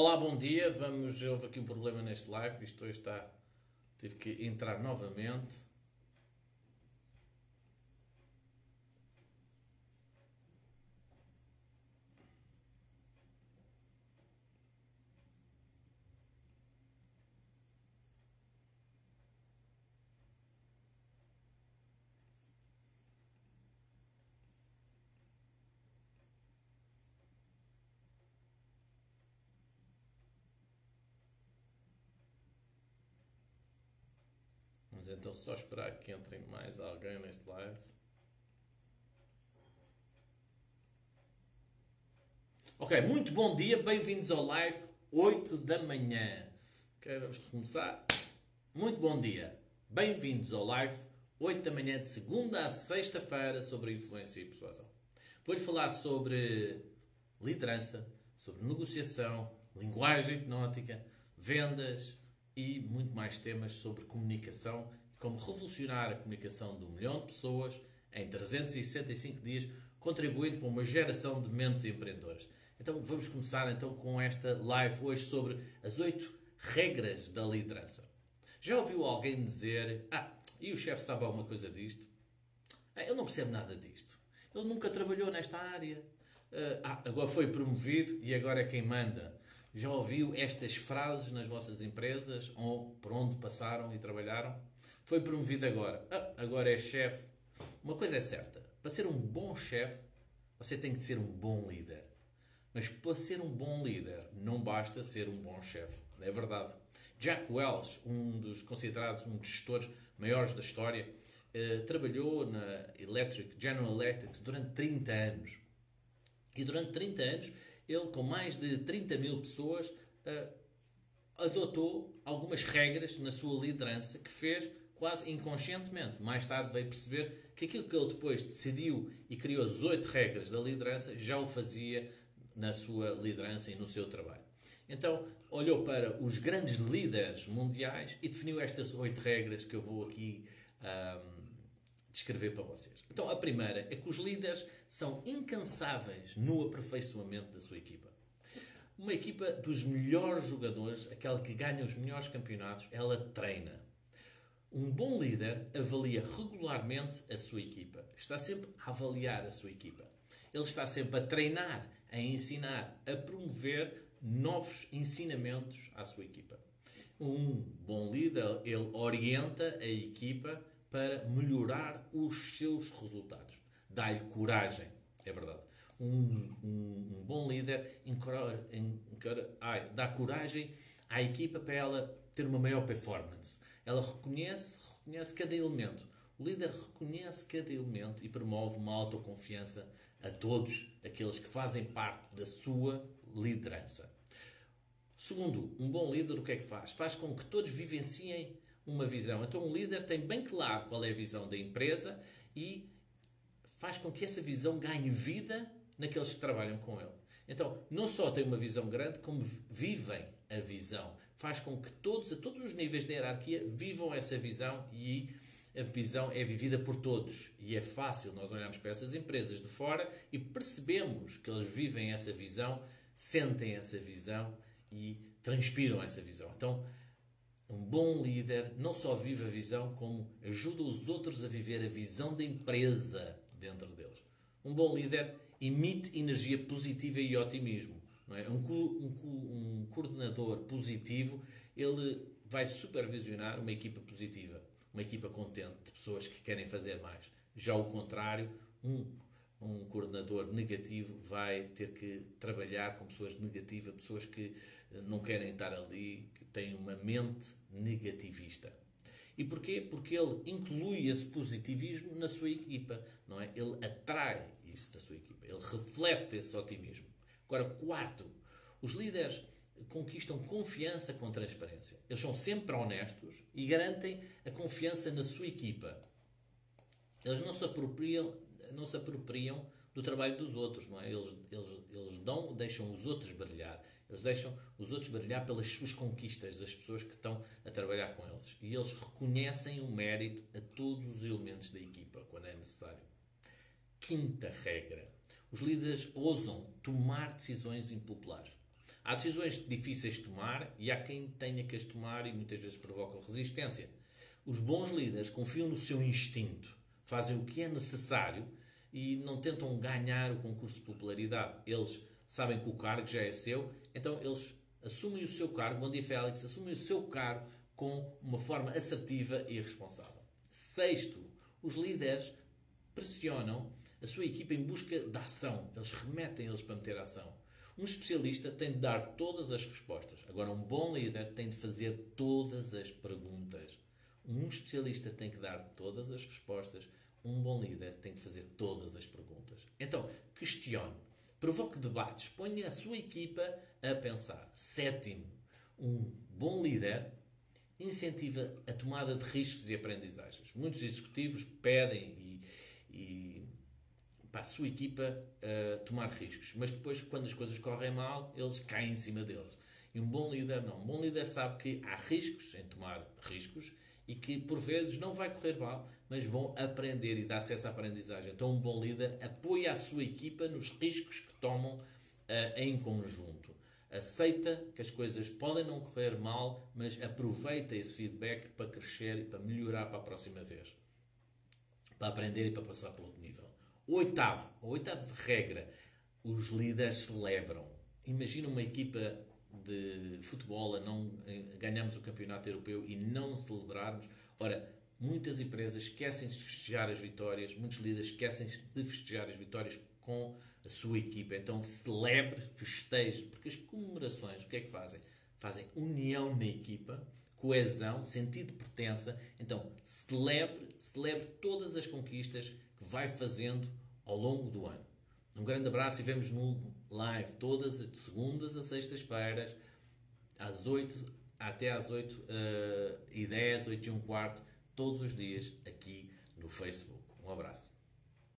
Olá, bom dia. Vamos, houve aqui um problema neste live. Isto hoje está. Tive que entrar novamente. Vamos então só esperar que entre mais alguém neste live. Ok, muito bom dia, bem-vindos ao live 8 da manhã. Ok, vamos começar. Muito bom dia, bem-vindos ao live 8 da manhã de segunda a sexta-feira sobre influência e persuasão. Vou-lhe falar sobre liderança, sobre negociação, linguagem hipnótica, vendas e muito mais temas sobre comunicação como revolucionar a comunicação de um milhão de pessoas em 365 dias, contribuindo para uma geração de mentes empreendedoras. Então vamos começar então com esta live hoje sobre as oito regras da liderança. Já ouviu alguém dizer, ah, e o chefe sabe alguma coisa disto? Ah, ele não percebe nada disto. Ele nunca trabalhou nesta área. Ah, agora foi promovido e agora é quem manda. Já ouviu estas frases nas vossas empresas ou por onde passaram e trabalharam? Foi promovido agora. Ah, agora é chefe. Uma coisa é certa: para ser um bom chefe, você tem que ser um bom líder. Mas para ser um bom líder, não basta ser um bom chefe. É verdade. Jack Welch, um dos considerados um dos gestores maiores da história, eh, trabalhou na Electric, General Electric durante 30 anos. E durante 30 anos, ele, com mais de 30 mil pessoas, eh, adotou algumas regras na sua liderança que fez quase inconscientemente. Mais tarde veio perceber que aquilo que ele depois decidiu e criou as oito regras da liderança já o fazia na sua liderança e no seu trabalho. Então, olhou para os grandes líderes mundiais e definiu estas oito regras que eu vou aqui um, descrever para vocês. Então, a primeira é que os líderes são incansáveis no aperfeiçoamento da sua equipa. Uma equipa dos melhores jogadores, aquela que ganha os melhores campeonatos, ela treina. Um bom líder avalia regularmente a sua equipa. Está sempre a avaliar a sua equipa. Ele está sempre a treinar, a ensinar, a promover novos ensinamentos à sua equipa. Um bom líder, ele orienta a equipa para melhorar os seus resultados. Dá-lhe coragem, é verdade. Um, um, um bom líder encara, encara, ai, dá coragem à equipa para ela ter uma maior performance. Ela reconhece, reconhece cada elemento. O líder reconhece cada elemento e promove uma autoconfiança a todos aqueles que fazem parte da sua liderança. Segundo, um bom líder o que é que faz? Faz com que todos vivenciem uma visão. Então, um líder tem bem claro qual é a visão da empresa e faz com que essa visão ganhe vida naqueles que trabalham com ele. Então, não só tem uma visão grande, como vivem a visão. Faz com que todos, a todos os níveis da hierarquia, vivam essa visão e a visão é vivida por todos. E é fácil nós olharmos para essas empresas de fora e percebemos que eles vivem essa visão, sentem essa visão e transpiram essa visão. Então, um bom líder não só vive a visão, como ajuda os outros a viver a visão da empresa dentro deles. Um bom líder emite energia positiva e otimismo. É? um, um, um coordenador positivo, ele vai supervisionar uma equipa positiva, uma equipa contente, de pessoas que querem fazer mais. Já o contrário, um, um coordenador negativo vai ter que trabalhar com pessoas negativas, pessoas que não querem estar ali, que têm uma mente negativista. E porquê? Porque ele inclui esse positivismo na sua equipa, não é? Ele atrai isso da sua equipa, ele reflete esse otimismo. Agora, quarto, os líderes conquistam confiança com transparência. Eles são sempre honestos e garantem a confiança na sua equipa. Eles não se apropriam, não se apropriam do trabalho dos outros, não é? Eles, eles, eles dão, deixam os outros brilhar. Eles deixam os outros brilhar pelas suas conquistas, as pessoas que estão a trabalhar com eles. E eles reconhecem o mérito a todos os elementos da equipa, quando é necessário. Quinta regra. Os líderes ousam tomar decisões impopulares. Há decisões difíceis de tomar e há quem tenha que as tomar e muitas vezes provocam resistência. Os bons líderes confiam no seu instinto, fazem o que é necessário e não tentam ganhar o concurso de popularidade. Eles sabem que o cargo já é seu, então eles assumem o seu cargo, bom dia Félix, assumem o seu cargo com uma forma assertiva e responsável. Sexto, os líderes pressionam a sua equipa em busca de ação. Eles remetem eles para meter ação. Um especialista tem de dar todas as respostas. Agora, um bom líder tem de fazer todas as perguntas. Um especialista tem que dar todas as respostas. Um bom líder tem que fazer todas as perguntas. Então, questione, provoque debates, ponha a sua equipa a pensar. Sétimo, um bom líder incentiva a tomada de riscos e aprendizagens. Muitos executivos pedem e, e para a sua equipa uh, tomar riscos, mas depois, quando as coisas correm mal, eles caem em cima deles. E um bom líder não. Um bom líder sabe que há riscos em tomar riscos e que por vezes não vai correr mal, mas vão aprender e dar acesso à aprendizagem. Então, um bom líder apoia a sua equipa nos riscos que tomam uh, em conjunto aceita que as coisas podem não correr mal, mas aproveita esse feedback para crescer e para melhorar para a próxima vez. Para aprender e para passar para outro nível. Oitavo, a oitava regra, os líderes celebram. Imagina uma equipa de futebol a não ganhamos o campeonato europeu e não celebrarmos. Ora, muitas empresas esquecem de festejar as vitórias, muitos líderes esquecem de festejar as vitórias com a sua equipa. Então celebre, festeje, porque as comemorações, o que é que fazem? Fazem união na equipa, coesão, sentido de pertença. Então celebre, celebre todas as conquistas vai fazendo ao longo do ano. Um grande abraço e vemos no live todas as segundas a sextas-feiras, às 8 até às 8 uh, e 10, 8 e um quarto, todos os dias aqui no Facebook. Um abraço.